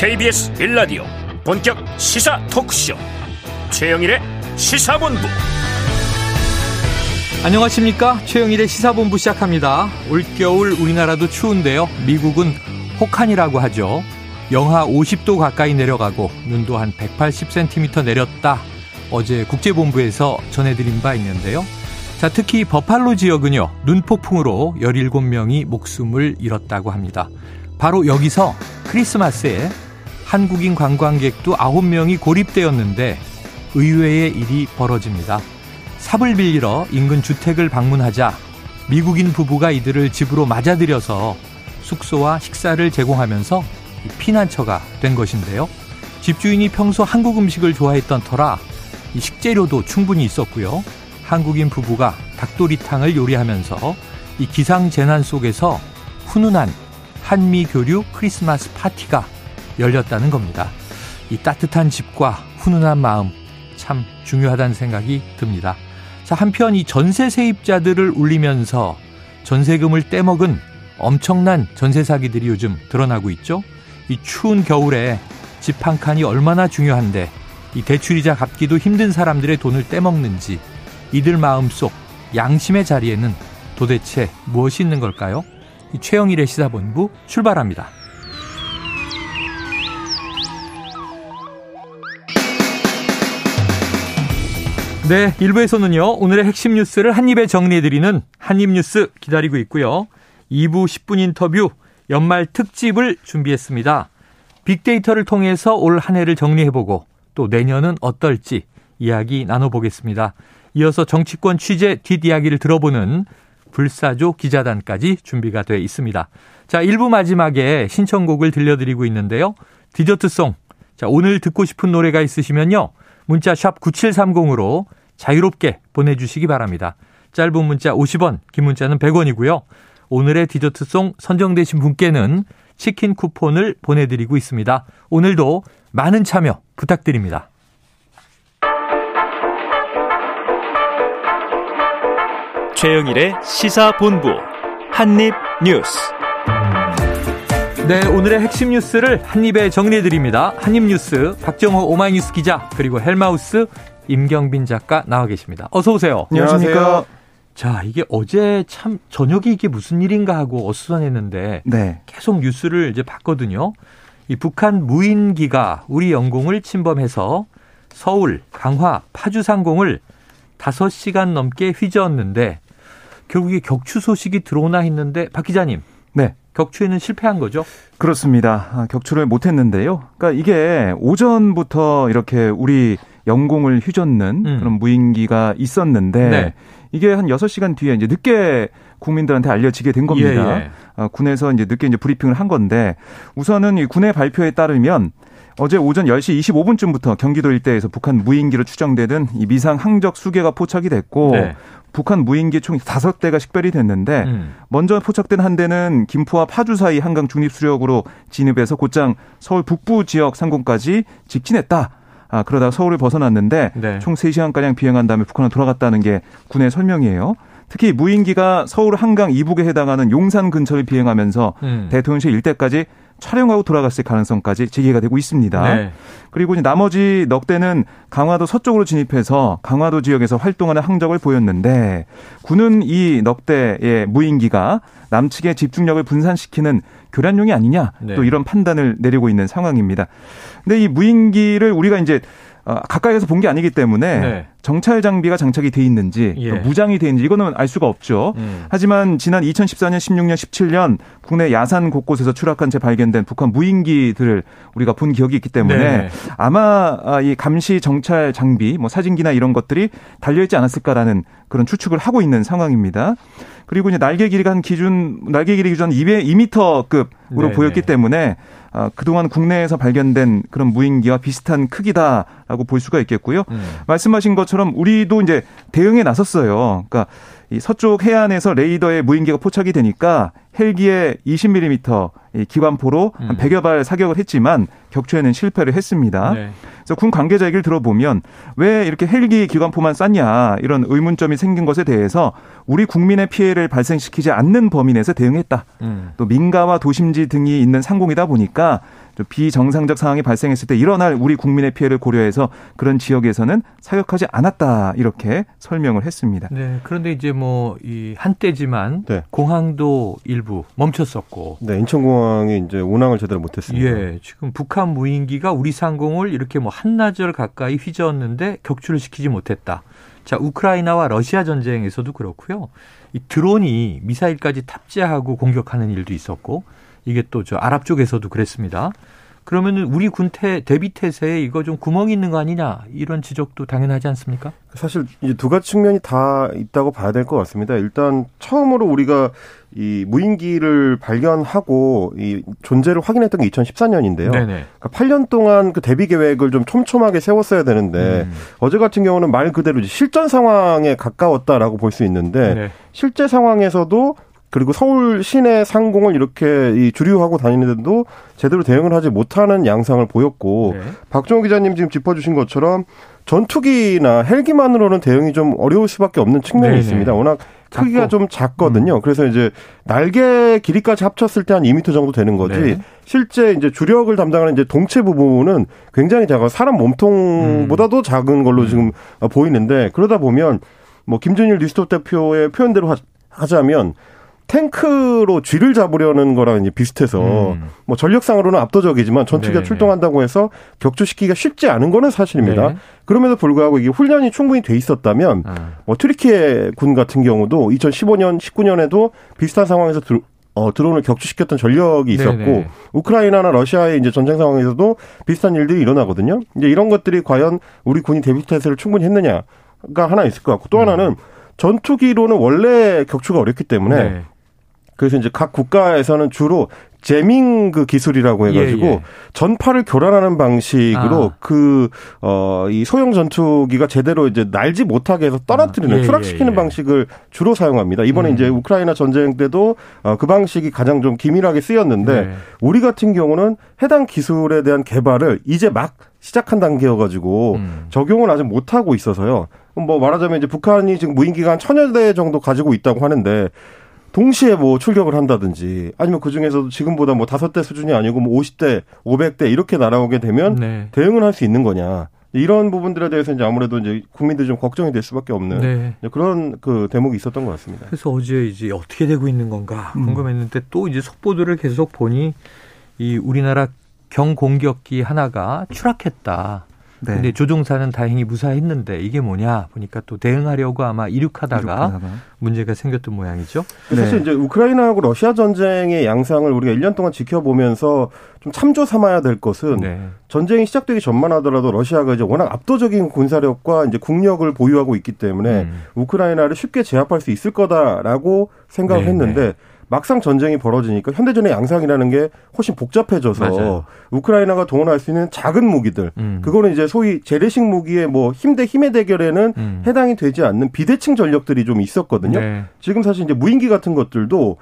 KBS 빌라디오 본격 시사 토크쇼. 최영일의 시사본부. 안녕하십니까? 최영일의 시사본부 시작합니다. 올겨울 우리나라도 추운데요. 미국은 혹한이라고 하죠. 영하 50도 가까이 내려가고 눈도 한 180cm 내렸다. 어제 국제본부에서 전해드린 바 있는데요. 자 특히 버팔로 지역은요. 눈폭풍으로 17명이 목숨을 잃었다고 합니다. 바로 여기서 크리스마스에 한국인 관광객도 9명이 고립되었는데 의외의 일이 벌어집니다. 삽을 빌리러 인근 주택을 방문하자 미국인 부부가 이들을 집으로 맞아들여서 숙소와 식사를 제공하면서 피난처가 된 것인데요. 집주인이 평소 한국 음식을 좋아했던 터라 식재료도 충분히 있었고요. 한국인 부부가 닭도리탕을 요리하면서 이 기상 재난 속에서 훈훈한 한미 교류 크리스마스 파티가 열렸다는 겁니다. 이 따뜻한 집과 훈훈한 마음 참 중요하다는 생각이 듭니다. 자, 한편 이 전세 세입자들을 울리면서 전세금을 떼먹은 엄청난 전세 사기들이 요즘 드러나고 있죠. 이 추운 겨울에 집 한 칸이 얼마나 중요한데 이 대출이자 갚기도 힘든 사람들의 돈을 떼먹는지 이들 마음속 양심의 자리에는 도대체 무엇이 있는 걸까요? 최영일의 시사본부 출발합니다. 네, 1부에서는요, 오늘의 핵심 뉴스를 한입에 정리해드리는 한입뉴스 기다리고 있고요. 2부 10분 인터뷰 연말 특집을 준비했습니다. 빅데이터를 통해서 올 한 해를 정리해보고 또 내년은 어떨지 이야기 나눠보겠습니다. 이어서 정치권 취재 뒷이야기를 들어보는 불사조 기자단까지 준비가 돼 있습니다. 자, 1부 마지막에 신청곡을 들려드리고 있는데요. 디저트송. 자, 오늘 듣고 싶은 노래가 있으시면요. 문자 샵 9730으로 자유롭게 보내주시기 바랍니다. 짧은 문자 50원, 긴 문자는 100원이고요. 오늘의 디저트송 선정되신 분께는 치킨 쿠폰을 보내드리고 있습니다. 오늘도 많은 참여 부탁드립니다. 최영일의 시사본부 한입뉴스. 네, 오늘의 핵심 뉴스를 한입에 정리해드립니다. 한입뉴스 박정호 오마이뉴스 기자 그리고 헬마우스 임경빈 작가 나와 계십니다. 어서 오세요. 안녕하세요. 자, 이게 어제 참 저녁에 이게 무슨 일인가 하고 어수선했는데 네. 계속 뉴스를 이제 봤거든요. 이 북한 무인기가 우리 영공을 침범해서 서울, 강화, 파주 상공을 5시간 넘게 휘저었는데 결국에 격추 소식이 들어오나 했는데 박 기자님. 네. 격추에는 실패한 거죠? 그렇습니다. 아, 격추를 못 했는데요. 그러니까 이게 오전부터 이렇게 우리 영공을 휘젓는 음. 그런 무인기가 있었는데 네. 이게 한 6시간 뒤에 이제 늦게 국민들한테 알려지게 된 겁니다. 예, 예. 어, 군에서 이제 늦게 이제 브리핑을 한 건데 우선은 이 군의 발표에 따르면 어제 오전 10시 25분쯤부터 경기도 일대에서 북한 무인기로 추정되는 이 미상 항적 수개가 포착이 됐고 네. 북한 무인기 총 다섯 대가 식별이 됐는데 음. 먼저 포착된 한 대는 김포와 파주 사이 한강 중립 수력으로 진입해서 곧장 서울 북부 지역 상공까지 직진했다. 아, 그러다가 서울을 벗어났는데 네. 총 3시간가량 비행한 다음에 북한으로 돌아갔다는 게 군의 설명이에요. 특히 무인기가 서울 한강 이북에 해당하는 용산 근처를 비행하면서 음. 대통령실 일대까지 촬영하고 돌아갔을 가능성까지 제기가 되고 있습니다. 네. 그리고 이제 나머지 넉 대는 강화도 서쪽으로 진입해서 강화도 지역에서 활동하는 항적을 보였는데 군은 이 넉 대의 무인기가 남측의 집중력을 분산시키는 교란용이 아니냐 네. 또 이런 판단을 내리고 있는 상황입니다. 근데 이 무인기를 우리가 이제 어, 가까이에서 본 게 아니기 때문에 네. 정찰 장비가 장착이 돼 있는지 예. 무장이 돼 있는지 이거는 알 수가 없죠. 음. 하지만 지난 2014년, 16년, 17년 국내 야산 곳곳에서 추락한 채 발견된 북한 무인기들을 우리가 본 기억이 있기 때문에 네. 아마 아, 이 감시 정찰 장비, 뭐 사진기나 이런 것들이 달려 있지 않았을까라는 그런 추측을 하고 있는 상황입니다. 그리고 이제 날개 길이가 한 기준 날개 길이 기준 200, 2m급으로 네 보였기 때문에 어, 그동안 국내에서 발견된 그런 무인기와 비슷한 크기다라고 볼 수가 있겠고요. 음. 말씀하신 것처럼 우리도 이제 대응에 나섰어요. 그러니까 이 서쪽 해안에서 레이더에 무인기가 포착이 되니까 헬기에 20mm 기관포로 한 100여 음. 발 사격을 했지만 격추에는 실패를 했습니다. 네. 그래서 군 관계자 얘기를 들어보면 왜 이렇게 헬기 기관포만 쐈냐 이런 의문점이 생긴 것에 대해서 우리 국민의 피해를 발생시키지 않는 범위 내에서 대응했다. 음. 또 민가와 도심지 등이 있는 상공이다 보니까 비정상적 상황이 발생했을 때 일어날 우리 국민의 피해를 고려해서 그런 지역에서는 사격하지 않았다 이렇게 설명을 했습니다. 네. 그런데 이제 뭐 이 한때지만 네. 공항도 일부 멈췄었고. 네. 인천공항이 이제 운항을 제대로 못했습니다. 예. 지금 북한 무인기가 우리 상공을 이렇게 뭐 한나절 가까이 휘저었는데 격추를 시키지 못했다. 자, 우크라이나와 러시아 전쟁에서도 그렇고요. 이 드론이 미사일까지 탑재하고 공격하는 일도 있었고 이게 또 저 아랍 쪽에서도 그랬습니다. 그러면은 우리 군태 대비 태세에 이거 좀 구멍이 있는 거 아니냐 이런 지적도 당연하지 않습니까? 사실 이제 두 가지 측면이 다 있다고 봐야 될 것 같습니다. 일단 처음으로 우리가 이 무인기를 발견하고 이 존재를 확인했던 게 2014년인데요. 네네. 그러니까 8년 동안 그 대비 계획을 좀 촘촘하게 세웠어야 되는데 음. 어제 같은 경우는 말 그대로 실전 상황에 가까웠다라고 볼 수 있는데 네. 실제 상황에서도 그리고 서울 시내 상공을 이렇게 이 주류하고 다니는데도 제대로 대응을 하지 못하는 양상을 보였고 네. 박종호 기자님 지금 짚어주신 것처럼 전투기나 헬기만으로는 대응이 좀 어려울 수밖에 없는 측면이 네네. 있습니다. 워낙 크기가 좀 작거든요. 음. 그래서 이제 날개 길이까지 합쳤을 때 한 2미터 정도 되는 거지. 네. 실제 이제 주력을 담당하는 이제 동체 부분은 굉장히 작아 사람 몸통보다도 음. 작은 걸로 음. 지금 보이는데 그러다 보면 뭐 김준일 리스톱 대표의 표현대로 하자면 탱크로 쥐를 잡으려는 거랑 이제 비슷해서 음. 뭐 전력상으로는 압도적이지만 전투기가 네, 네. 출동한다고 해서 격추시키기가 쉽지 않은 거는 사실입니다. 네. 그럼에도 불구하고 이게 훈련이 충분히 돼 있었다면 아. 뭐 트리키에 군 같은 경우도 2015년 19년에도 비슷한 상황에서 들, 어, 드론을 격추시켰던 전력이 있었고 네네. 네. 우크라이나나 러시아의 이제 전쟁 상황에서도 비슷한 일들이 일어나거든요. 이제 이런 것들이 과연 우리 군이 대비 태세를 충분히 했느냐가 하나 있을 것 같고 또 음. 하나는 전투기로는 원래 격추가 어렵기 때문에 네. 그래서 이제 각 국가에서는 주로 제밍 그 기술이라고 해가지고 예, 예. 전파를 교란하는 방식으로 아. 그어이 소형 전투기가 제대로 이제 날지 못하게 해서 떨어뜨리는 아. 예, 추락시키는 예, 예. 방식을 주로 사용합니다. 이번에 음. 이제 우크라이나 전쟁 때도 어 그 방식이 가장 좀 기밀하게 쓰였는데 네. 우리 같은 경우는 해당 기술에 대한 개발을 이제 막 시작한 단계여가지고 음. 적용을 아직 못 하고 있어서요. 뭐 말하자면 이제 북한이 지금 무인기가 한 천여 대 정도 가지고 있다고 하는데 동시에 뭐 출격을 한다든지 아니면 그 중에서도 지금보다 뭐 다섯 대 수준이 아니고 뭐 50대, 500대 이렇게 날아오게 되면 네. 대응을 할 수 있는 거냐. 이런 부분들에 대해서 이제 아무래도 이제 국민들이 좀 걱정이 될 수밖에 없는 네. 그런 그 대목이 있었던 것 같습니다. 그래서 어제 이제 어떻게 되고 있는 건가 음. 궁금했는데 음. 또 이제 속보들을 계속 보니 이 우리나라 경공격기 하나가 추락했다. 네. 근데 조종사는 다행히 무사했는데 이게 뭐냐 보니까 또 대응하려고 아마 이륙하다가, 이륙하다가. 문제가 생겼던 모양이죠. 네. 사실 이제 우크라이나하고 러시아 전쟁의 양상을 우리가 1년 동안 지켜보면서 좀 참조 삼아야 될 것은 네. 전쟁이 시작되기 전만 하더라도 러시아가 이제 워낙 압도적인 군사력과 이제 국력을 보유하고 있기 때문에 음. 우크라이나를 쉽게 제압할 수 있을 거다라고 생각을 네, 했는데 네. 막상 전쟁이 벌어지니까 현대전의 양상이라는 게 훨씬 복잡해져서 맞아요. 우크라이나가 동원할 수 있는 작은 무기들 음. 그거는 이제 소위 재래식 무기의 뭐 힘 대 힘의 대결에는 음. 해당이 되지 않는 비대칭 전력들이 좀 있었거든요. 네. 지금 사실 이제 무인기 같은 것들도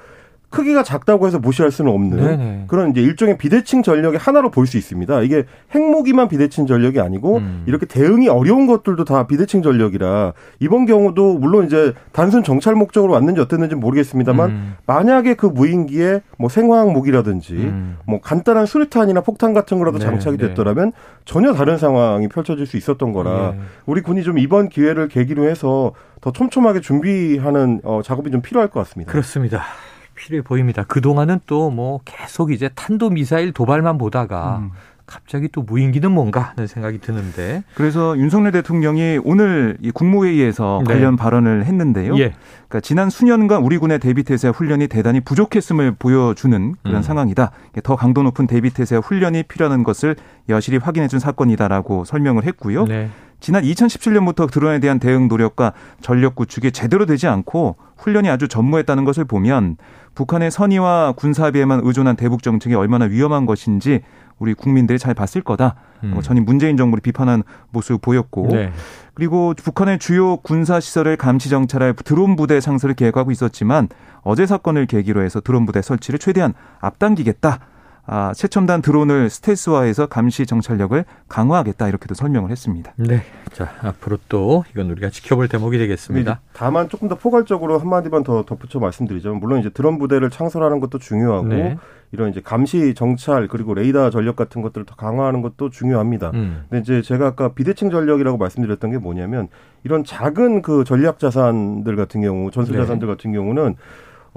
크기가 작다고 해서 무시할 수는 없는 네네. 그런 이제 일종의 비대칭 전력의 하나로 볼 수 있습니다. 이게 핵무기만 비대칭 전력이 아니고 음. 이렇게 대응이 어려운 것들도 다 비대칭 전력이라 이번 경우도 물론 이제 단순 정찰 목적으로 왔는지 어땠는지 모르겠습니다만 음. 만약에 그 무인기에 뭐 생화학 무기라든지 음. 뭐 간단한 수류탄이나 폭탄 같은 거라도 네, 장착이 네. 됐더라면 네. 전혀 다른 상황이 펼쳐질 수 있었던 거라 네. 우리 군이 좀 이번 기회를 계기로 해서 더 촘촘하게 준비하는 어, 작업이 좀 필요할 것 같습니다. 그렇습니다. 필요해 보입니다. 그동안은 또 뭐 계속 이제 탄도미사일 도발만 보다가 음. 갑자기 또 무인기는 뭔가 하는 생각이 드는데. 그래서 윤석열 대통령이 오늘 이 국무회의에서 네. 관련 발언을 했는데요. 예. 그러니까 지난 수년간 우리 군의 대비태세 훈련이 대단히 부족했음을 보여주는 그런 음. 상황이다. 더 강도 높은 대비태세 훈련이 필요한 것을 여실히 확인해준 사건이다라고 설명을 했고요. 네. 지난 2017년부터 드론에 대한 대응 노력과 전력 구축이 제대로 되지 않고 훈련이 아주 전무했다는 것을 보면 북한의 선의와 군사비에만 의존한 대북 정책이 얼마나 위험한 것인지 우리 국민들이 잘 봤을 거다. 음. 어, 전임 문재인 정부를 비판한 모습을 보였고 네. 그리고 북한의 주요 군사 시설을 감시 정찰할 드론 부대 상설을 계획하고 있었지만 어제 사건을 계기로 해서 드론 부대 설치를 최대한 앞당기겠다. 아, 최첨단 드론을 스텔스화해서 감시 정찰력을 강화하겠다 이렇게도 설명을 했습니다. 네. 자, 앞으로 또 이건 우리가 지켜볼 대목이 되겠습니다. 다만 조금 더 포괄적으로 한 마디만 더 덧붙여 말씀드리자면 물론 이제 드론 부대를 창설하는 것도 중요하고 네. 이런 이제 감시 정찰 그리고 레이더 전력 같은 것들을 더 강화하는 것도 중요합니다. 음. 근데 이제 제가 아까 비대칭 전력이라고 말씀드렸던 게 뭐냐면 이런 작은 그 전략 자산들 같은 경우 전술 네. 자산들 네. 같은 경우는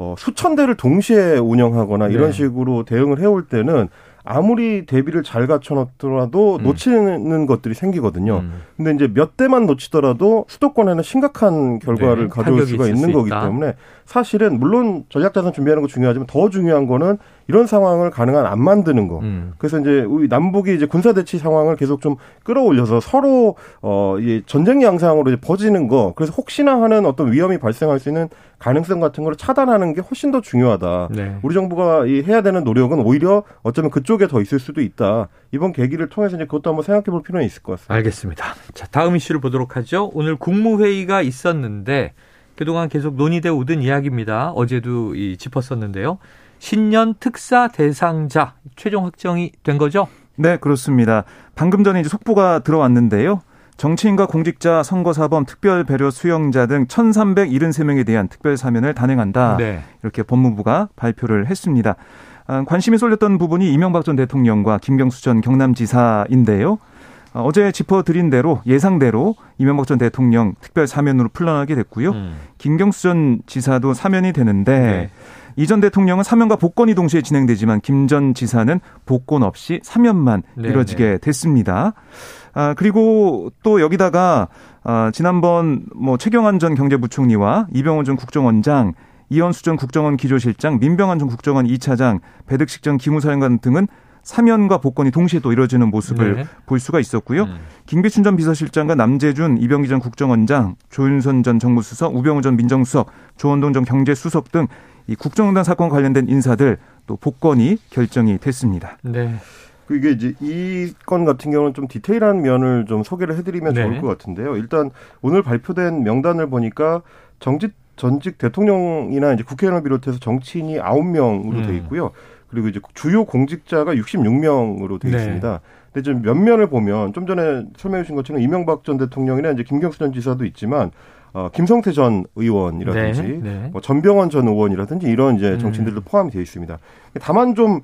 어, 수천 대를 동시에 운영하거나 이런 네. 식으로 대응을 해올 때는 아무리 대비를 잘 갖춰놓더라도 음. 놓치는 것들이 생기거든요. 음. 근데 이제 몇 대만 놓치더라도 수도권에는 심각한 결과를 네, 가져올 수가 있는 수 거기 때문에 사실은 물론 전략자산 준비하는 거 중요하지만 더 중요한 거는 이런 상황을 가능한 안 만드는 거. 음. 그래서 이제 우리 남북이 이제 군사 대치 상황을 계속 좀 끌어올려서 서로 어이 전쟁 양상으로 이제 퍼지는 거. 그래서 혹시나 하는 어떤 위험이 발생할 수 있는 가능성 같은 걸 차단하는 게 훨씬 더 중요하다. 네. 우리 정부가 이 해야 되는 노력은 오히려 어쩌면 그쪽에 더 있을 수도 있다. 이번 계기를 통해서 이제 그것도 한번 생각해 볼 필요는 있을 것 같습니다. 알겠습니다. 자, 다음 이슈를 보도록 하죠. 오늘 국무회의가 있었는데 그동안 계속 논의돼 오던 이야기입니다. 어제도 이 짚었었는데요. 신년 특사 대상자 최종 확정이 된 거죠? 네, 그렇습니다. 방금 전에 이제 속보가 들어왔는데요. 정치인과 공직자, 선거사범, 특별 배려 수용자 등 1,373명에 대한 특별 사면을 단행한다. 네. 이렇게 법무부가 발표를 했습니다. 아, 관심이 쏠렸던 부분이 이명박 전 대통령과 김경수 전 경남지사인데요. 어, 어제 짚어드린 대로 예상대로 이명박 전 대통령 특별 사면으로 풀려나게 됐고요. 음. 김경수 전 지사도 사면이 되는데 네. 이 전 대통령은 사면과 복권이 동시에 진행되지만 김 전 지사는 복권 없이 사면만 네, 이뤄지게 네. 됐습니다. 아, 그리고 또 여기다가 아, 지난번 뭐 최경환 전 경제부총리와 이병헌 전 국정원장 이현수 전 국정원 기조실장, 민병환 전 국정원 2차장, 배득식 전 기무사령관 등은 사면과 복권이 동시에 또 이뤄지는 모습을 네. 볼 수가 있었고요. 음. 김기춘 전 비서실장과 남재준, 이병기 전 국정원장, 조윤선 전 정무수석, 우병우 전 민정수석, 조원동 전 경제수석 등 이 국정농단 사건 관련된 인사들 또 복권이 결정이 됐습니다. 네. 그 이게 이제 이 건 같은 경우는 좀 디테일한 면을 좀 소개를 해드리면 네. 좋을 것 같은데요. 일단 오늘 발표된 명단을 보니까 정직 전직 대통령이나 이제 국회의원을 비롯해서 정치인이 아홉 명으로 음. 돼 있고요. 그리고 이제 주요 공직자가 66명으로 돼 네. 있습니다. 근데 좀 면면을 보면 좀 전에 설명해 주신 것처럼 이명박 전 대통령이나 이제 김경수 전 지사도 있지만 어, 김성태 전 의원이라든지 네, 네. 뭐 전병헌 전 의원이라든지 이런 이제 음. 정치인들도 음. 포함이 되어 있습니다. 다만 좀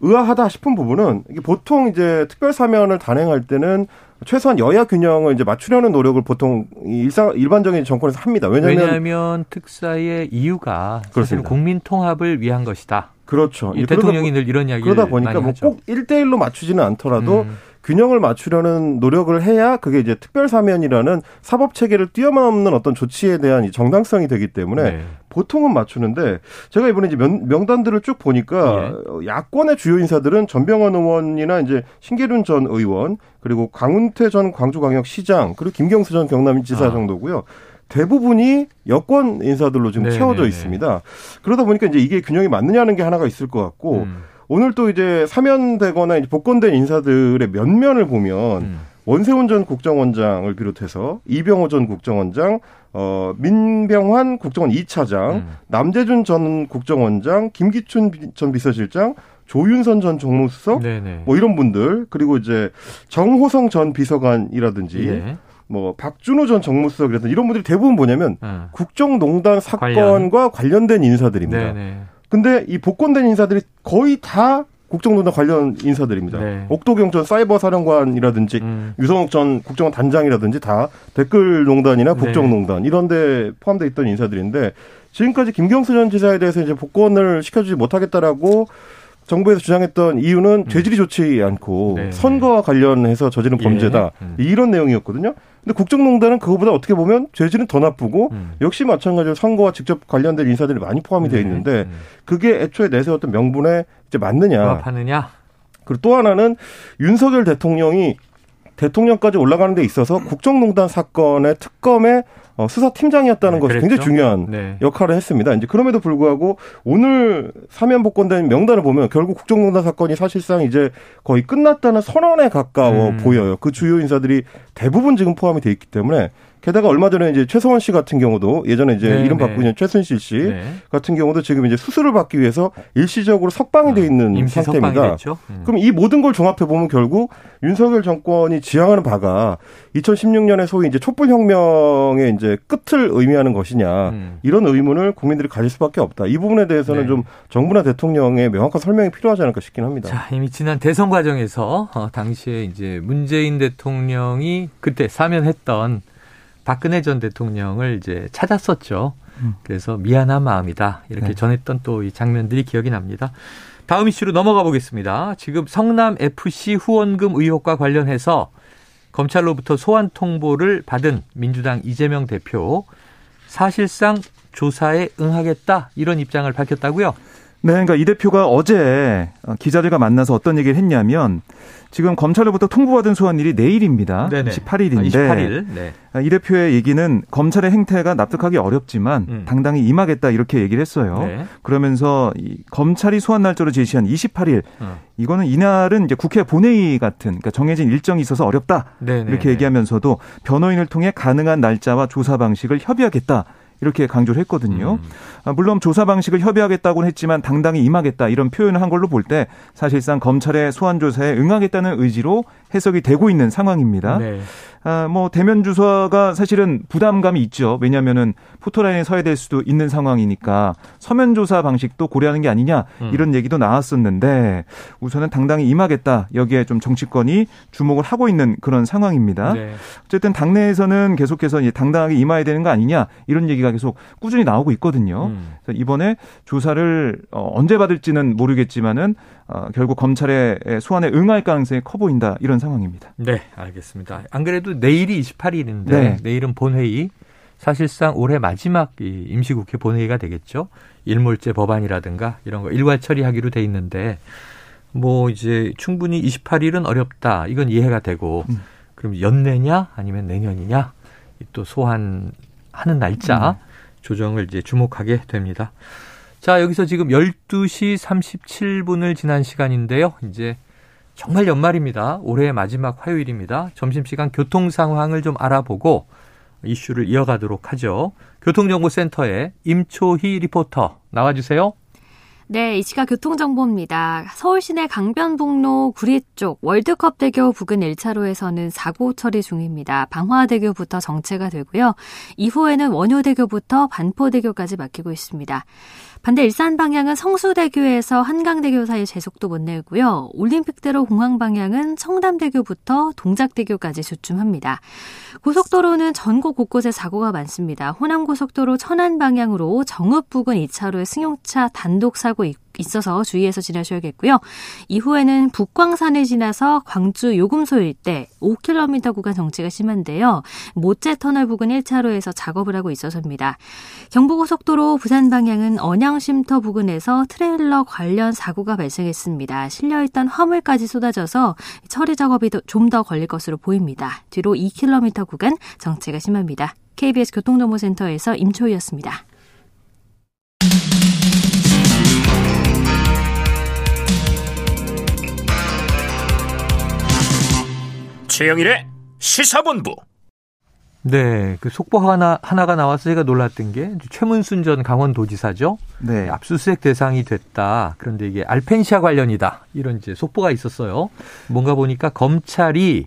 의아하다 싶은 부분은 이게 보통 이제 특별 사면을 단행할 때는 최소한 여야 균형을 이제 맞추려는 노력을 보통 일상 일반적인 정권에서 합니다. 왜냐하면, 왜냐하면 특사의 이유가 사실 국민 통합을 위한 것이다. 그렇죠. 대통령이 늘 이런 이야기를 그러다 보니까 뭐꼭 1대1로 맞추지는 않더라도 음. 균형을 맞추려는 노력을 해야 그게 이제 특별 사면이라는 사법 체계를 뛰어넘는 어떤 조치에 대한 정당성이 되기 때문에 네. 보통은 맞추는데 제가 이번에 이제 명, 명단들을 쭉 보니까 예. 야권의 주요 인사들은 전병헌 의원이나 이제 신계륜 전 의원 그리고 강훈태 전 광주광역시장 그리고 김경수 전 경남지사 아. 정도고요. 대부분이 여권 인사들로 지금 네네네. 채워져 네, 네. 있습니다. 그러다 보니까 이제 이게 균형이 맞느냐는 게 하나가 있을 것 같고 음. 오늘 또 이제 사면되거나 이제 복권된 인사들의 면면을 보면 음. 원세훈 전 국정원장을 비롯해서 이병호 전 국정원장, 어, 민병환 국정원 2차장, 음. 남재준 전 국정원장, 김기춘 전 비서실장, 조윤선 전 정무수석, 네네. 뭐 이런 분들, 그리고 이제 정호성 전 비서관이라든지, 예. 뭐 박준호 전 정무수석이라든지 이런 분들이 대부분 뭐냐면 음. 국정농단 사건과 관련. 된 인사들입니다. 네네. 근데 이 복권된 인사들이 거의 다 국정농단 관련 인사들입니다. 네. 옥도경 전 사이버 사령관이라든지 음. 유성욱 전 국정원 단장이라든지 다 댓글농단이나 네. 국정농단 네. 이런데 포함되어 있던 인사들인데 지금까지 김경수 전 지사에 대해서 이제 복권을 시켜주지 못하겠다라고 정부에서 주장했던 이유는 음. 죄질이 좋지 않고 네. 선거와 관련해서 저지른 범죄다 예. 음. 이런 내용이었거든요. 근데 국정농단은 그거보다 어떻게 보면 죄질은 더 나쁘고 음. 역시 마찬가지로 선거와 직접 관련된 인사들이 많이 포함이 되어 네. 있는데 음. 그게 애초에 내세웠던 명분에 이제 맞느냐? 부합하느냐? 그리고 또 하나는 윤석열 대통령이 대통령까지 올라가는 데 있어서 국정농단 사건의 특검에 어, 수사팀장이었다는 네, 것이 굉장히 중요한 네. 역할을 했습니다. 이제 그럼에도 불구하고 오늘 사면 복권된 명단을 보면 결국 국정농단 사건이 사실상 이제 거의 끝났다는 선언에 가까워 음. 보여요. 그 주요 인사들이 대부분 지금 포함이 돼 있기 때문에 게다가 얼마 전에 이제 최성원 씨 같은 경우도 예전에 이제 네, 이름 네. 있는 최순실 씨 네. 같은 경우도 지금 이제 수술을 받기 위해서 일시적으로 석방이 돼 아, 있는 음, 상태입니다. 음. 그럼 이 모든 걸 종합해 보면 결국 윤석열 정권이 지향하는 바가 2016년에 소위 이제 촛불 혁명의 이제 끝을 의미하는 것이냐 음. 이런 의문을 국민들이 가질 수밖에 없다. 이 부분에 대해서는 네. 좀 정부나 대통령의 명확한 설명이 필요하지 않을까 싶긴 합니다. 자, 이미 지난 대선 과정에서 어, 당시에 이제 문재인 대통령이 그때 사면했던 박근혜 전 대통령을 이제 찾았었죠. 음. 그래서 미안한 마음이다. 이렇게 네. 전했던 또 이 장면들이 기억이 납니다. 다음 이슈로 넘어가 보겠습니다. 지금 성남 FC 후원금 의혹과 관련해서 검찰로부터 소환 통보를 받은 민주당 이재명 대표 사실상 조사에 응하겠다 이런 입장을 밝혔다고요? 네, 그러니까 이 대표가 어제 기자들과 만나서 어떤 얘기를 했냐면 지금 검찰로부터 통보받은 소환일이 내일입니다. 네네. 18일인데 28일. 네. 이 대표의 얘기는 검찰의 행태가 납득하기 어렵지만 음. 당당히 임하겠다 이렇게 얘기를 했어요. 네. 그러면서 이 검찰이 소환 날짜로 제시한 28일 어. 이거는 이날은 이제 국회 본회의 같은 그러니까 정해진 일정이 있어서 어렵다 네네. 이렇게 얘기하면서도 변호인을 통해 가능한 날짜와 조사 방식을 협의하겠다. 이렇게 강조를 했거든요. 음. 아, 물론 조사 방식을 협의하겠다고는 했지만 당당히 임하겠다 이런 표현을 한 걸로 볼 때 사실상 검찰의 소환 조사에 응하겠다는 의지로 해석이 되고 있는 상황입니다. 네. 아, 뭐 대면 주소가 사실은 부담감이 있죠. 왜냐하면은 포토라인에 서야 될 수도 있는 상황이니까 서면 조사 방식도 고려하는 게 아니냐 음. 이런 얘기도 나왔었는데 우선은 당당히 임하겠다 여기에 좀 정치권이 주목을 하고 있는 그런 상황입니다. 네. 어쨌든 당내에서는 계속해서 이제 당당하게 임해야 되는 거 아니냐 이런 얘기가 계속 꾸준히 나오고 있거든요. 음. 이번에 조사를 어, 언제 받을지는 모르겠지만은 어, 결국 검찰의 소환에 응할 가능성이 커 보인다 이런 상황입니다. 네, 알겠습니다. 안 그래도 내일이 28일인데 네. 내일은 본회의 사실상 올해 마지막 임시국회 본회의가 되겠죠. 일몰제 법안이라든가 이런 거 일괄 처리하기로 돼 있는데 뭐 이제 충분히 28일은 어렵다. 이건 이해가 되고 음. 그럼 연내냐 아니면 내년이냐 또 소환하는 날짜 음. 조정을 이제 주목하게 됩니다. 자, 여기서 지금 12시 37분을 지난 시간인데요. 이제 정말 연말입니다. 올해의 마지막 화요일입니다. 점심시간 교통 상황을 좀 알아보고 이슈를 이어가도록 하죠. 교통정보센터에 임초희 리포터 나와주세요. 네, 이 시각 교통정보입니다. 서울 시내 강변북로 구리 쪽 월드컵 대교 부근 1차로에서는 사고 처리 중입니다. 방화대교부터 정체가 되고요. 이후에는 원효대교부터 반포대교까지 막히고 있습니다. 반대 일산 방향은 성수대교에서 한강대교 사이 제속도 못 내고요. 올림픽대로 공항 방향은 청담대교부터 동작대교까지 주춤합니다. 고속도로는 전국 곳곳에 사고가 많습니다. 호남고속도로 천안 방향으로 정읍 부근 2차로에 승용차 단독 사고 있고 있어서 주의해서 지나셔야겠고요. 이후에는 북광산을 지나서 광주 요금소 일대 5km 구간 정체가 심한데요. 모째 터널 부근 1차로에서 작업을 하고 있어서입니다. 경부고속도로 부산 방향은 언양쉼터 부근에서 트레일러 관련 사고가 발생했습니다. 실려있던 화물까지 쏟아져서 처리 작업이 좀 더 걸릴 것으로 보입니다. 뒤로 2km 구간 정체가 심합니다. KBS 교통정보센터에서 임초희였습니다. 최영일의 시사본부. 네, 그 속보 하나 하나가 나와서 제가 놀랐던 게 최문순 전 강원도지사죠. 네, 압수수색 대상이 됐다. 그런데 이게 알펜시아 관련이다. 이런 이제 속보가 있었어요. 뭔가 보니까 검찰이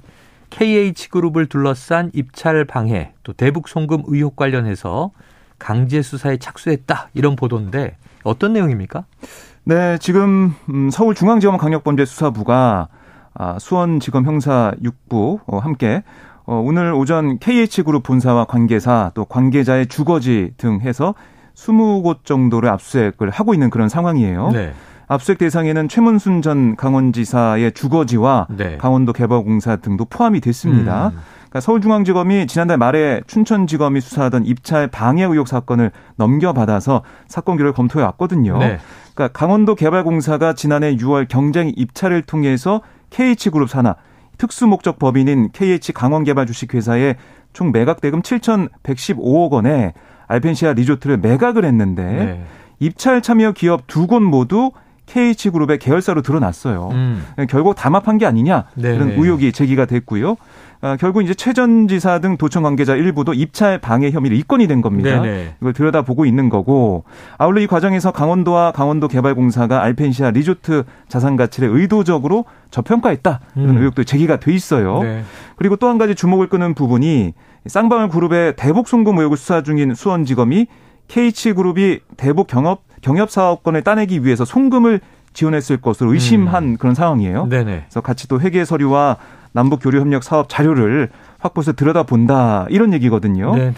KH 그룹을 둘러싼 입찰 방해, 또 대북 송금 의혹 관련해서 강제 수사에 착수했다. 이런 보도인데 어떤 내용입니까? 네, 지금 음, 서울중앙지검 강력범죄수사부가 아, 수원지검 형사 6부 어, 함께 어, 오늘 오전 KH그룹 본사와 관계사 또 관계자의 주거지 등 해서 20곳 정도를 압수수색을 하고 있는 그런 상황이에요. 네. 압수수색 대상에는 최문순 전 강원지사의 주거지와 네. 강원도 개발공사 등도 포함이 됐습니다. 음. 그러니까 서울중앙지검이 지난달 말에 춘천지검이 수사하던 입찰 방해 의혹 사건을 넘겨받아서 사건 기록을 검토해 왔거든요. 네. 그러니까 강원도 개발공사가 지난해 6월 경쟁 입찰을 통해서 KH그룹 산하 특수목적 법인인 KH 강원개발 주식회사에 총 매각 대금 7,115억 원에 알펜시아 리조트를 매각을 했는데 네. 입찰 참여 기업 두 곳 모두 KH그룹의 계열사로 드러났어요. 음. 결국 담합한 게 아니냐 이런 네, 네. 의혹이 제기가 됐고요. 어, 결국 이제 최전 지사 등 도청 관계자 일부도 입찰 방해 혐의로 입건이 된 겁니다. 네네. 이걸 들여다보고 있는 거고 아울러 이 과정에서 강원도와 강원도 개발공사가 알펜시아 리조트 자산 가치를 의도적으로 저평가했다 이런 음. 의혹도 제기가 돼 있어요. 네. 그리고 또 한 가지 주목을 끄는 부분이 쌍방울 그룹의 대북 송금 의혹을 수사 중인 수원지검이 KH그룹이 대북 경업 경협 사업권을 따내기 위해서 송금을 지원했을 것으로 의심한 음. 그런 상황이에요. 네네. 그래서 같이 또 회계 서류와 남북 교류 협력 사업 자료를 확보해서 들여다본다 이런 얘기거든요. 네네.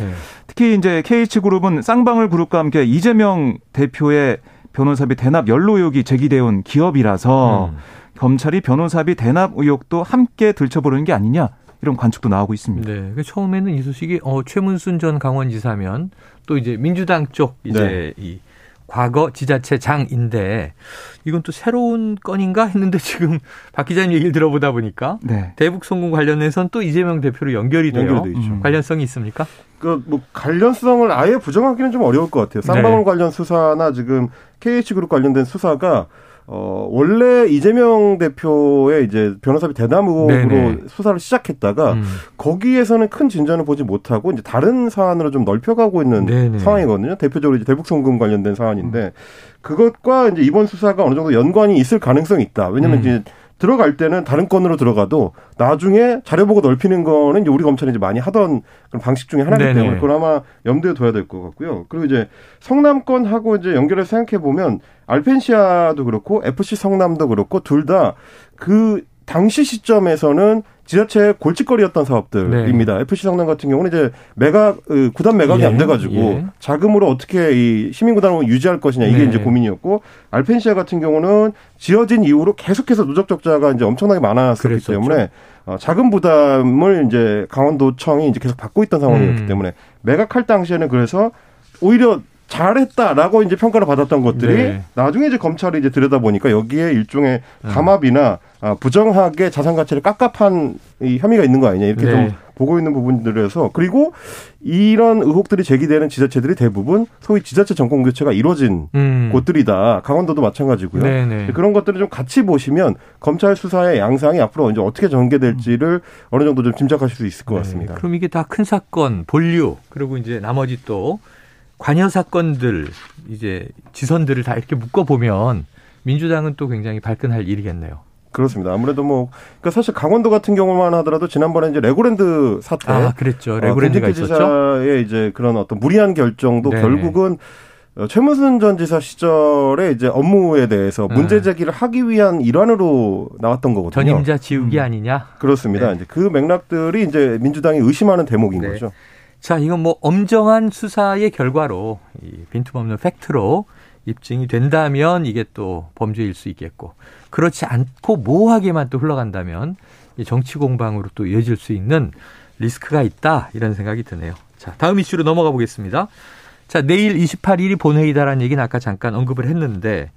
특히 이제 KH그룹은 쌍방울 그룹과 함께 이재명 대표의 변호사비 대납 연루 의혹이 제기되어 온 기업이라서 음. 검찰이 변호사비 대납 의혹도 함께 들춰보는 게 아니냐 이런 관측도 나오고 있습니다. 네. 그러니까 처음에는 이 소식이 어, 최문순 전 강원지사면 또 이제 민주당 쪽 이제 네. 이 과거 지자체장인데 이건 또 새로운 건인가 했는데 지금 박 기자님 얘기를 들어보다 보니까 네. 대북 송금 관련해서는 또 이재명 대표로 연결이 돼요. 음. 관련성이 있습니까? 그 뭐 관련성을 아예 부정하기는 좀 어려울 것 같아요. 쌍방울 네. 관련 수사나 지금 KH그룹 관련된 수사가 어, 원래 이재명 대표의 이제 변호사비 대담 의혹으로 네네. 수사를 시작했다가 음. 거기에서는 큰 진전을 보지 못하고 이제 다른 사안으로 좀 넓혀가고 있는 네네. 상황이거든요. 대표적으로 이제 대북 송금 관련된 사안인데 음. 그것과 이제 이번 수사가 어느 정도 연관이 있을 가능성이 있다. 왜냐면 음. 이제 들어갈 때는 다른 건으로 들어가도 나중에 자료 보고 넓히는 거는 이제 우리 검찰이 이제 많이 하던 그런 방식 중에 하나이기 네네. 때문에 그걸 아마 염두에 둬야 될 것 같고요. 그리고 이제 성남권하고 이제 연결해서 생각해 보면 알펜시아도 그렇고 FC 성남도 그렇고 둘 다 그 당시 시점에서는 지자체 골칫거리였던 사업들입니다. 네. FC 성남 같은 경우는 이제 매각 구단 매각이 예, 안 돼가지고 예. 자금으로 어떻게 이 시민구단을 유지할 것이냐 이게 네. 이제 고민이었고 알펜시아 같은 경우는 지어진 이후로 계속해서 누적 적자가 이제 엄청나게 많았었기 그랬었죠. 때문에 어, 자금 부담을 이제 강원도청이 이제 계속 받고 있던 상황이었기 음. 때문에 매각할 당시에는 그래서 오히려 잘했다라고 이제 평가를 받았던 것들이 네. 나중에 이제 검찰이 이제 들여다보니까 여기에 일종의 담합이나 아, 부정하게 자산 가치를 깝깝한 이 혐의가 있는 거 아니냐 이렇게 네. 좀 보고 있는 부분들에서 그리고 이런 의혹들이 제기되는 지자체들이 대부분 소위 지자체 정권 교체가 이루어진 음. 곳들이다. 강원도도 마찬가지고요. 네네. 네. 그런 것들을 좀 같이 보시면 검찰 수사의 양상이 앞으로 이제 어떻게 전개될지를 어느 정도 좀 짐작하실 수 있을 것 네. 같습니다. 그럼 이게 다 큰 사건, 본류 그리고 이제 나머지 또 관여 사건들 이제 지선들을 다 이렇게 묶어 보면 민주당은 또 굉장히 발끈할 일이겠네요. 그렇습니다. 아무래도 뭐, 그러니까 사실 강원도 같은 경우만 하더라도 지난번에 이제 레고랜드 사태. 아, 그랬죠. 어, 레고랜드가 어, 있었죠. 이제 그런 어떤 무리한 결정도 네네. 결국은 어, 최문순 전 지사 시절에 이제 업무에 대해서 네. 문제 제기를 하기 위한 일환으로 나왔던 거거든요. 전임자 지우기 음. 아니냐? 그렇습니다. 네. 이제 그 맥락들이 이제 민주당이 의심하는 대목인 네. 거죠. 자, 이건 뭐 엄정한 수사의 결과로 이 빈틈없는 팩트로 입증이 된다면 이게 또 범죄일 수 있겠고 그렇지 않고 모호하게만 또 흘러간다면 정치 공방으로 또 이어질 수 있는 리스크가 있다 이런 생각이 드네요. 자, 다음 이슈로 넘어가 보겠습니다. 자, 내일 28일이 본회의다라는 얘기는 아까 잠깐 언급을 했는데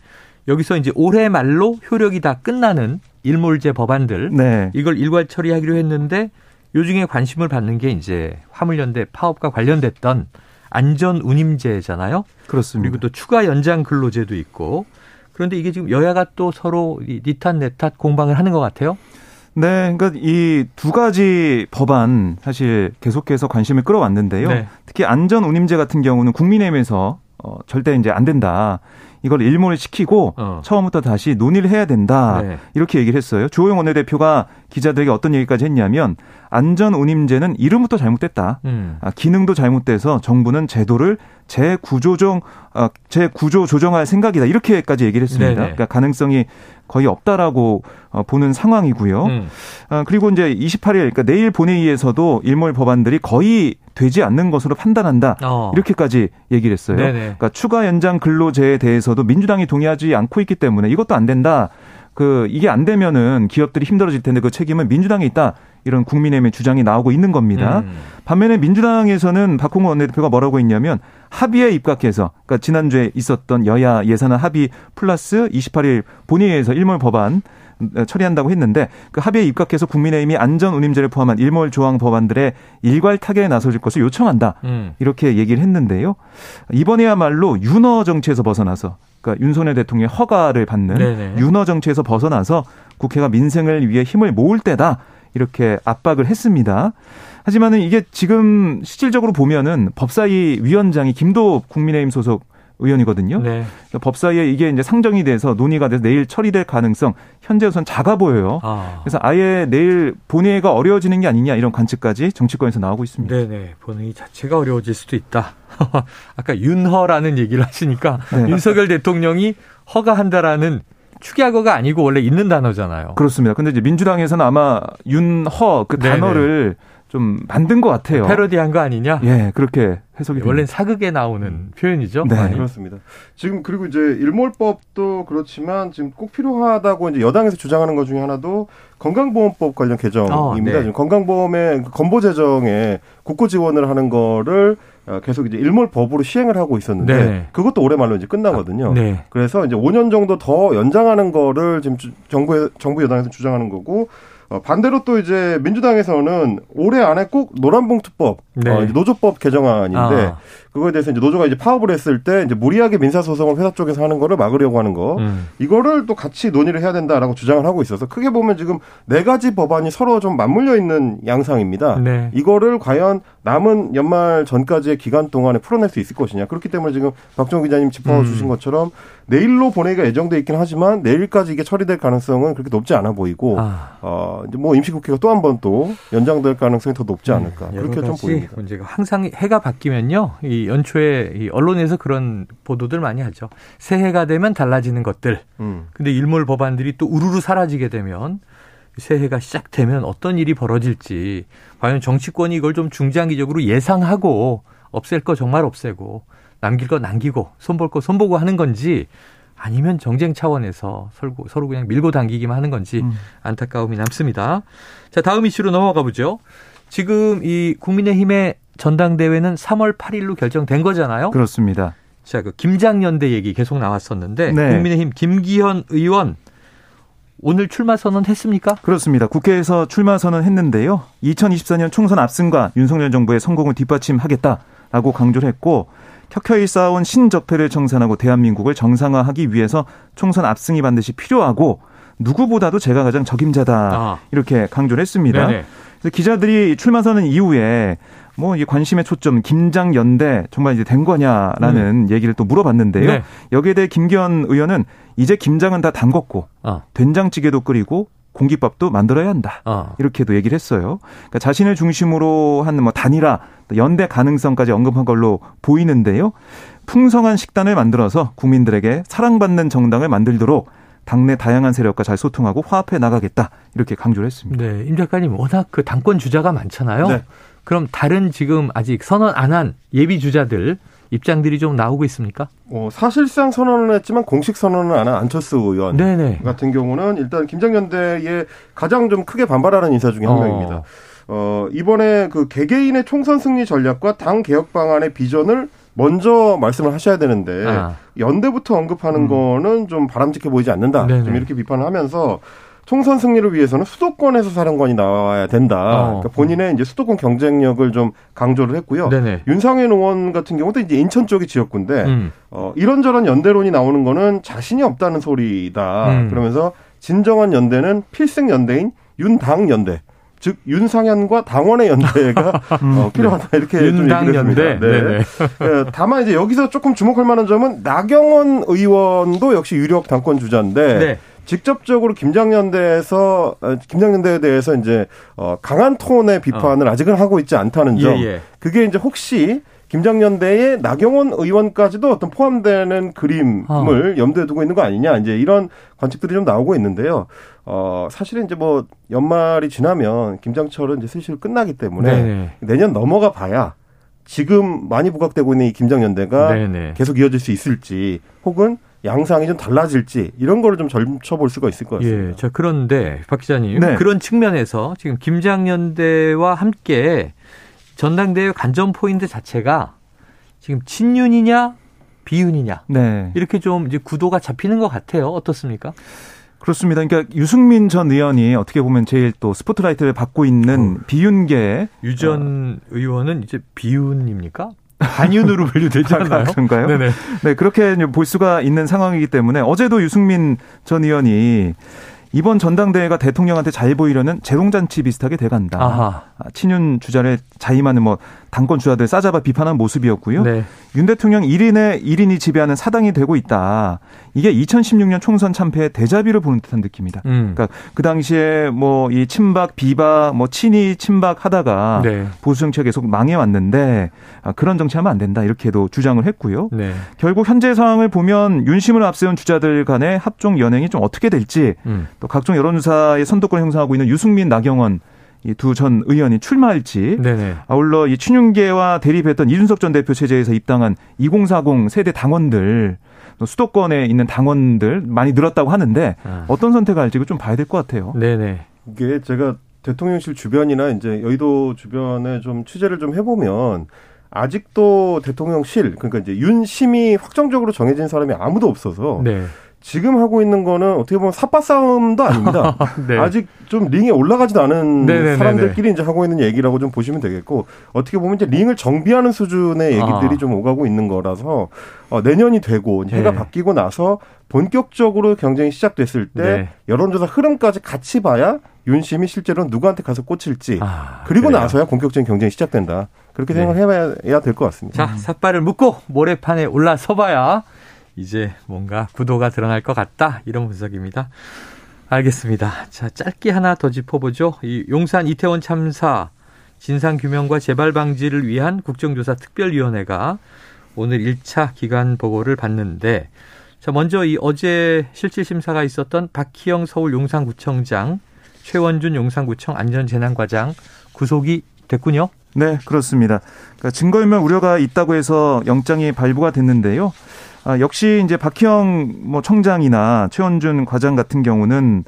여기서 이제 올해 말로 효력이 다 끝나는 일몰제 법안들 네. 이걸 일괄 처리하기로 했는데 요중에 관심을 받는 게 이제 화물연대 파업과 관련됐던 안전 운임제잖아요. 그렇습니다. 그리고 또 추가 연장 근로제도 있고 그런데 이게 지금 여야가 또 서로 니탓 내탓 공방을 하는 것 같아요. 네, 그러니까 이 두 가지 법안 사실 계속해서 관심을 끌어왔는데요. 네. 특히 안전 운임제 같은 경우는 국민의힘에서 어, 절대 이제 안 된다. 이걸 일몰을 시키고 어. 처음부터 다시 논의를 해야 된다. 네. 이렇게 얘기를 했어요. 조호영 원내대표가 기자들에게 어떤 얘기까지 했냐면 안전운임제는 이름부터 잘못됐다. 음. 아, 기능도 잘못돼서 정부는 제도를 재구조정 아, 재구조 조정할 생각이다. 이렇게까지 얘기를 했습니다. 네네. 그러니까 가능성이 거의 없다라고 어, 보는 상황이고요. 음. 아, 그리고 이제 28일 그러니까 내일 본회의에서도 일몰 법안들이 거의 되지 않는 것으로 판단한다. 어. 이렇게까지 얘기를 했어요. 네네. 그러니까 추가 연장 근로제에 대해서도 민주당이 동의하지 않고 있기 때문에 이것도 안 된다. 그 이게 안 되면은 기업들이 힘들어질 텐데 그 책임은 민주당에 있다. 이런 국민의힘의 주장이 나오고 있는 겁니다. 음. 반면에 민주당에서는 박홍근 원내대표가 뭐라고 했냐면 합의에 입각해서 그러니까 지난주에 있었던 여야 예산안 합의 플러스 28일 본회의에서 일몰 법안 처리한다고 했는데 그 합의에 입각해서 국민의힘이 안전 운임제를 포함한 일몰 조항 법안들의 일괄 타결에 나서질 것을 요청한다. 음. 이렇게 얘기를 했는데요. 이번에야말로 윤어 정치에서 벗어나서 그러니까 윤석열 대통령의 허가를 받는 네네. 윤어 정치에서 벗어나서 국회가 민생을 위해 힘을 모을 때다. 이렇게 압박을 했습니다. 하지만은 이게 지금 실질적으로 보면은 법사위 위원장이 김도 국민의힘 소속 의원이거든요. 네. 그러니까 법사위에 이게 이제 상정이 돼서 논의가 돼서 내일 처리될 가능성 현재 우선 작아 보여요. 아. 그래서 아예 내일 본회의가 어려워지는 게 아니냐 이런 관측까지 정치권에서 나오고 있습니다. 네네. 본회의 자체가 어려워질 수도 있다. 아까 윤허라는 얘기를 하시니까 네. 윤석열 대통령이 허가한다라는 축약어가 아니고 원래 있는 단어잖아요. 그렇습니다. 근데 이제 민주당에서는 아마 윤허 그 네네. 단어를 좀 만든 것 같아요. 패러디한 거 아니냐? 예, 그렇게 해석이 됩니다. 원래는 사극에 나오는 음. 표현이죠. 네, 많이. 그렇습니다. 지금 그리고 이제 일몰법도 그렇지만 지금 꼭 필요하다고 이제 여당에서 주장하는 것 중에 하나도 건강보험법 관련 개정입니다. 어, 네. 지금 건강보험의 건보 재정에 국고 지원을 하는 거를 어, 계속 이제 일몰법으로 시행을 하고 있었는데 네. 그것도 올해 말로 이제 끝나거든요. 네. 그래서 이제 5년 정도 더 연장하는 거를 지금 정부 정부 여당에서 주장하는 거고 어, 반대로 또 이제 민주당에서는 올해 안에 꼭 노란봉투법, 네. 어, 노조법 개정안인데 아. 그거에 대해서 이제 노조가 이제 파업을 했을 때 이제 무리하게 민사소송을 회사 쪽에서 하는 거를 막으려고 하는 거 음. 이거를 또 같이 논의를 해야 된다라고 주장을 하고 있어서 크게 보면 지금 네 가지 법안이 서로 좀 맞물려 있는 양상입니다. 네. 이거를 과연 남은 연말 전까지의 기간 동안에 풀어낼 수 있을 것이냐 그렇기 때문에 지금 박정 기자님 짚어주신 음. 것처럼 내일로 본회의가 예정돼 있긴 하지만 내일까지 이게 처리될 가능성은 그렇게 높지 않아 보이고 아. 어 이제 뭐 임시국회가 또 한 번 또 연장될 가능성이 더 높지 않을까 네. 그렇게 좀 보입니다. 문제가 항상 해가 바뀌면요 이 연초에 이 언론에서 그런 보도들 많이 하죠. 새해가 되면 달라지는 것들. 음. 근데 일몰 법안들이 또 우르르 사라지게 되면 새해가 시작되면 어떤 일이 벌어질지 과연 정치권이 이걸 좀 중장기적으로 예상하고 없앨 거 정말 없애고 남길 거 남기고 손볼 거 손보고 하는 건지 아니면 정쟁 차원에서 서로 그냥 밀고 당기기만 하는 건지 음. 안타까움이 남습니다. 자, 다음 이슈로 넘어가 보죠. 지금 이 국민의힘의 전당대회는 3월 8일로 결정된 거잖아요. 그렇습니다. 자, 그 김장연대 얘기 계속 나왔었는데 네. 국민의힘 김기현 의원 오늘 출마 선언했습니까? 그렇습니다. 국회에서 출마 선언했는데요. 2024년 총선 압승과 윤석열 정부의 성공을 뒷받침하겠다라고 강조를 했고 켜켜이 쌓아온 신적폐를 청산하고 대한민국을 정상화하기 위해서 총선 압승이 반드시 필요하고 누구보다도 제가 가장 적임자다 아. 이렇게 강조를 했습니다. 네네. 기자들이 출마 선언 이후에 뭐 이 관심의 초점 김장 연대 정말 이제 된 거냐라는 음. 얘기를 또 물어봤는데요. 네. 여기에 대해 김기현 의원은 이제 김장은 다 담궜고 아. 된장찌개도 끓이고 공깃밥도 만들어야 한다. 아. 이렇게도 얘기를 했어요. 그러니까 자신을 중심으로 한 뭐 단일화, 연대 가능성까지 언급한 걸로 보이는데요. 풍성한 식단을 만들어서 국민들에게 사랑받는 정당을 만들도록 당내 다양한 세력과 잘 소통하고 화합해 나가겠다 이렇게 강조를 했습니다. 네, 임 작가님 워낙 그 당권 주자가 많잖아요. 네. 그럼 다른 지금 아직 선언 안 한 예비 주자들 입장들이 좀 나오고 있습니까? 어, 사실상 선언을 했지만 공식 선언을 안한 안철수 의원 네네. 같은 경우는 일단 김장연대에 가장 좀 크게 반발하는 인사 중에 한 어. 명입니다. 어, 이번에 그 개개인의 총선 승리 전략과 당 개혁 방안의 비전을 먼저 말씀을 하셔야 되는데 아. 연대부터 언급하는 음. 거는 좀 바람직해 보이지 않는다. 네네. 좀 이렇게 비판을 하면서 총선 승리를 위해서는 수도권에서 사령관이 나와야 된다. 어. 그러니까 본인의 이제 수도권 경쟁력을 좀 강조를 했고요. 네네. 윤상현 의원 같은 경우도 이제 인천 쪽이 지역구인데 음. 어, 이런저런 연대론이 나오는 거는 자신이 없다는 소리다. 음. 그러면서 진정한 연대는 필승 연대인 윤당 연대. 즉 윤상현과 당원의 연대가 음, 어, 필요하다 이렇게 좀 얘기를 했습니다. 네. 네. 다만 이제 여기서 조금 주목할 만한 점은 나경원 의원도 역시 유력 당권 주자인데 네. 직접적으로 김장연대에서 어, 김장연대에 대해서 이제 어 강한 톤의 비판을 어. 아직은 하고 있지 않다는 점. 예, 예. 그게 이제 혹시 김장연대에 나경원 의원까지도 어떤 포함되는 그림을 어. 염두에 두고 있는 거 아니냐 이제 이런 관측들이 좀 나오고 있는데요. 어 사실은 이제 뭐 연말이 지나면 김장철은 이제 슬슬 끝나기 때문에 네네. 내년 넘어가 봐야 지금 많이 부각되고 있는 이 김장연대가 네네. 계속 이어질 수 있을지 혹은 양상이 좀 달라질지 이런 거를 좀 점쳐볼 수가 있을 것 같습니다. 예, 자 그런데 박 기자님 네. 그런 측면에서 지금 김장연대와 함께 전당대회 관전 포인트 자체가 지금 친윤이냐 비윤이냐 네. 이렇게 좀 이제 구도가 잡히는 것 같아요. 어떻습니까? 그렇습니다. 그러니까 유승민 전 의원이 어떻게 보면 제일 또 스포트라이트를 받고 있는 어. 비윤계 유전 어. 의원은 이제 비윤입니까? 반윤으로 분류되지 않나요? 그런가요? 네네. 네, 그렇게 볼 수가 있는 상황이기 때문에 어제도 유승민 전 의원이 이번 전당대회가 대통령한테 잘 보이려는 재롱잔치 비슷하게 돼간다. 아하. 아, 친윤 주자를 자임하는 뭐 당권 주자들 싸잡아 비판한 모습이었고요. 네. 윤 대통령 1인의 1인이 지배하는 사당이 되고 있다. 이게 2016년 총선 참패의 대자비를 보는 듯한 느낌이다. 음. 그러니까 그 당시에 뭐 이 친박, 비박, 뭐 친이 친박 하다가 네. 보수 정치가 계속 망해 왔는데 아, 그런 정치하면 안 된다 이렇게도 주장을 했고요. 네. 결국 현재 상황을 보면 윤심을 앞세운 주자들 간의 합종 연행이 좀 어떻게 될지 음. 또 각종 여론조사의 선도권 형성하고 있는 유승민, 나경원 이 두 전 의원이 출마할지 네네. 아울러 이 춘윤계와 대립했던 이준석 전 대표 체제에서 입당한 2040 세대 당원들 수도권에 있는 당원들 많이 늘었다고 하는데 아. 어떤 선택을 할지 좀 봐야 될 것 같아요. 네네. 이게 제가 대통령실 주변이나 이제 여의도 주변에 좀 취재를 좀 해보면 아직도 대통령실 그러니까 이제 윤심이 확정적으로 정해진 사람이 아무도 없어서 네. 지금 하고 있는 거는 어떻게 보면 삿바 싸움도 아닙니다. 네. 아직 좀 링에 올라가지도 않은 네네네네. 사람들끼리 이제 하고 있는 얘기라고 좀 보시면 되겠고 어떻게 보면 이제 링을 정비하는 수준의 얘기들이 아. 좀 오가고 있는 거라서 어, 내년이 되고 해가 네. 바뀌고 나서 본격적으로 경쟁이 시작됐을 때 네. 여론조사 흐름까지 같이 봐야 윤심이 실제로 누구한테 가서 꽂힐지 아, 그리고 그래요. 나서야 본격적인 경쟁이 시작된다. 그렇게 네. 생각해봐야 될 것 같습니다. 자, 삿발을 묶고 모래판에 올라서봐야 이제 뭔가 구도가 드러날 것 같다. 이런 분석입니다. 알겠습니다. 자, 짧게 하나 더 짚어보죠. 이 용산 이태원 참사 진상규명과 재발 방지를 위한 국정조사 특별위원회가 오늘 1차 기간 보고를 받는데 자, 먼저 이 어제 실질 심사가 있었던 박희영 서울 용산구청장, 최원준 용산구청 안전재난과장 구속이 됐군요. 네, 그렇습니다. 그러니까 증거인멸 우려가 있다고 해서 영장이 발부가 됐는데요. 아, 역시 이제 박희영 뭐 청장이나 최원준 과장 같은 경우는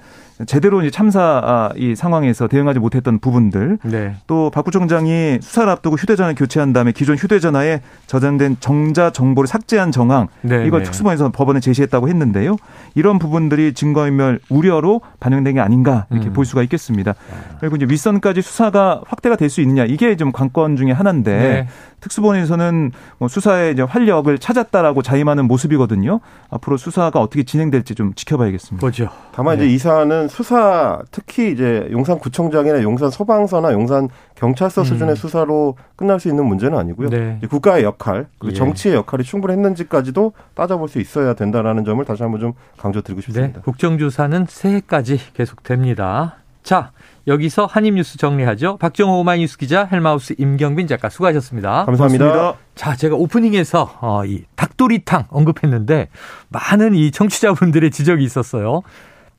제대로 이제 참사 아, 이 상황에서 대응하지 못했던 부분들 네. 또박 구청장이 수사를 앞두고 휴대전화 교체한 다음에 기존 휴대전화에 저장된 정자 정보를 삭제한 정황 네, 이걸 네. 특수본에서 법원에 제시했다고 했는데요. 이런 부분들이 증거인멸 우려로 반영된 게 아닌가 이렇게 음. 볼 수가 있겠습니다. 그리고 이제 윗선까지 수사가 확대가 될 수 있느냐 이게 좀 관건 중에 하나인데 네. 특수본에서는 뭐 수사에 이제 활력을 찾았다라고 자임하는 모습이거든요. 앞으로 수사가 어떻게 진행될지 좀 지켜봐야겠습니다. 보죠. 다만 이제 네. 이 사안은 수사 특히 이제 용산구청장이나 용산 소방서나 용산 경찰서 음. 수준의 수사로 끝날 수 있는 문제는 아니고요. 네. 국가의 역할, 그 예. 정치의 역할이 충분했는지까지도 따져볼 수 있어야 된다라는 점을 다시 한번 좀 강조드리고 싶습니다. 네. 국정조사는 새해까지 계속됩니다. 자, 여기서 한입뉴스 정리하죠. 박정호 오마이뉴스 기자, 헬마우스 임경빈 작가 수고하셨습니다. 감사합니다. 고맙습니다. 자, 제가 오프닝에서 어, 이 닭도리탕 언급했는데 많은 이 청취자분들의 지적이 있었어요.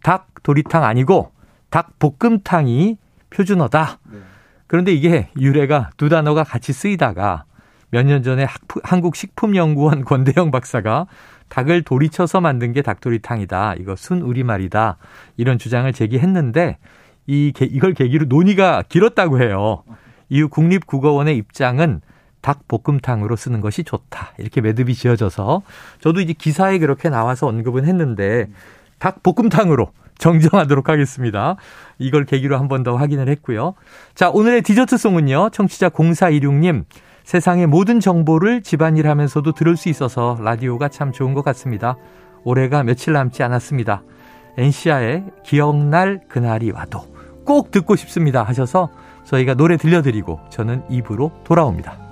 닭 도리탕 아니고 닭 볶음탕이 표준어다. 네. 그런데 이게 유래가 두 단어가 같이 쓰이다가 몇 년 전에 한국식품연구원 권대영 박사가 닭을 도리쳐서 만든 게 닭도리탕이다. 이거 순 우리말이다. 이런 주장을 제기했는데 이 이걸 계기로 논의가 길었다고 해요. 이후 국립국어원의 입장은 닭볶음탕으로 쓰는 것이 좋다. 이렇게 매듭이 지어져서 저도 이제 기사에 그렇게 나와서 언급은 했는데 닭볶음탕으로 정정하도록 하겠습니다. 이걸 계기로 한 번 더 확인을 했고요. 자, 오늘의 디저트송은요. 청취자 0416님. 세상의 모든 정보를 집안일 하면서도 들을 수 있어서 라디오가 참 좋은 것 같습니다. 올해가 며칠 남지 않았습니다. 엔시아의 기억날 그날이 와도 꼭 듣고 싶습니다 하셔서 저희가 노래 들려드리고 저는 입으로 돌아옵니다.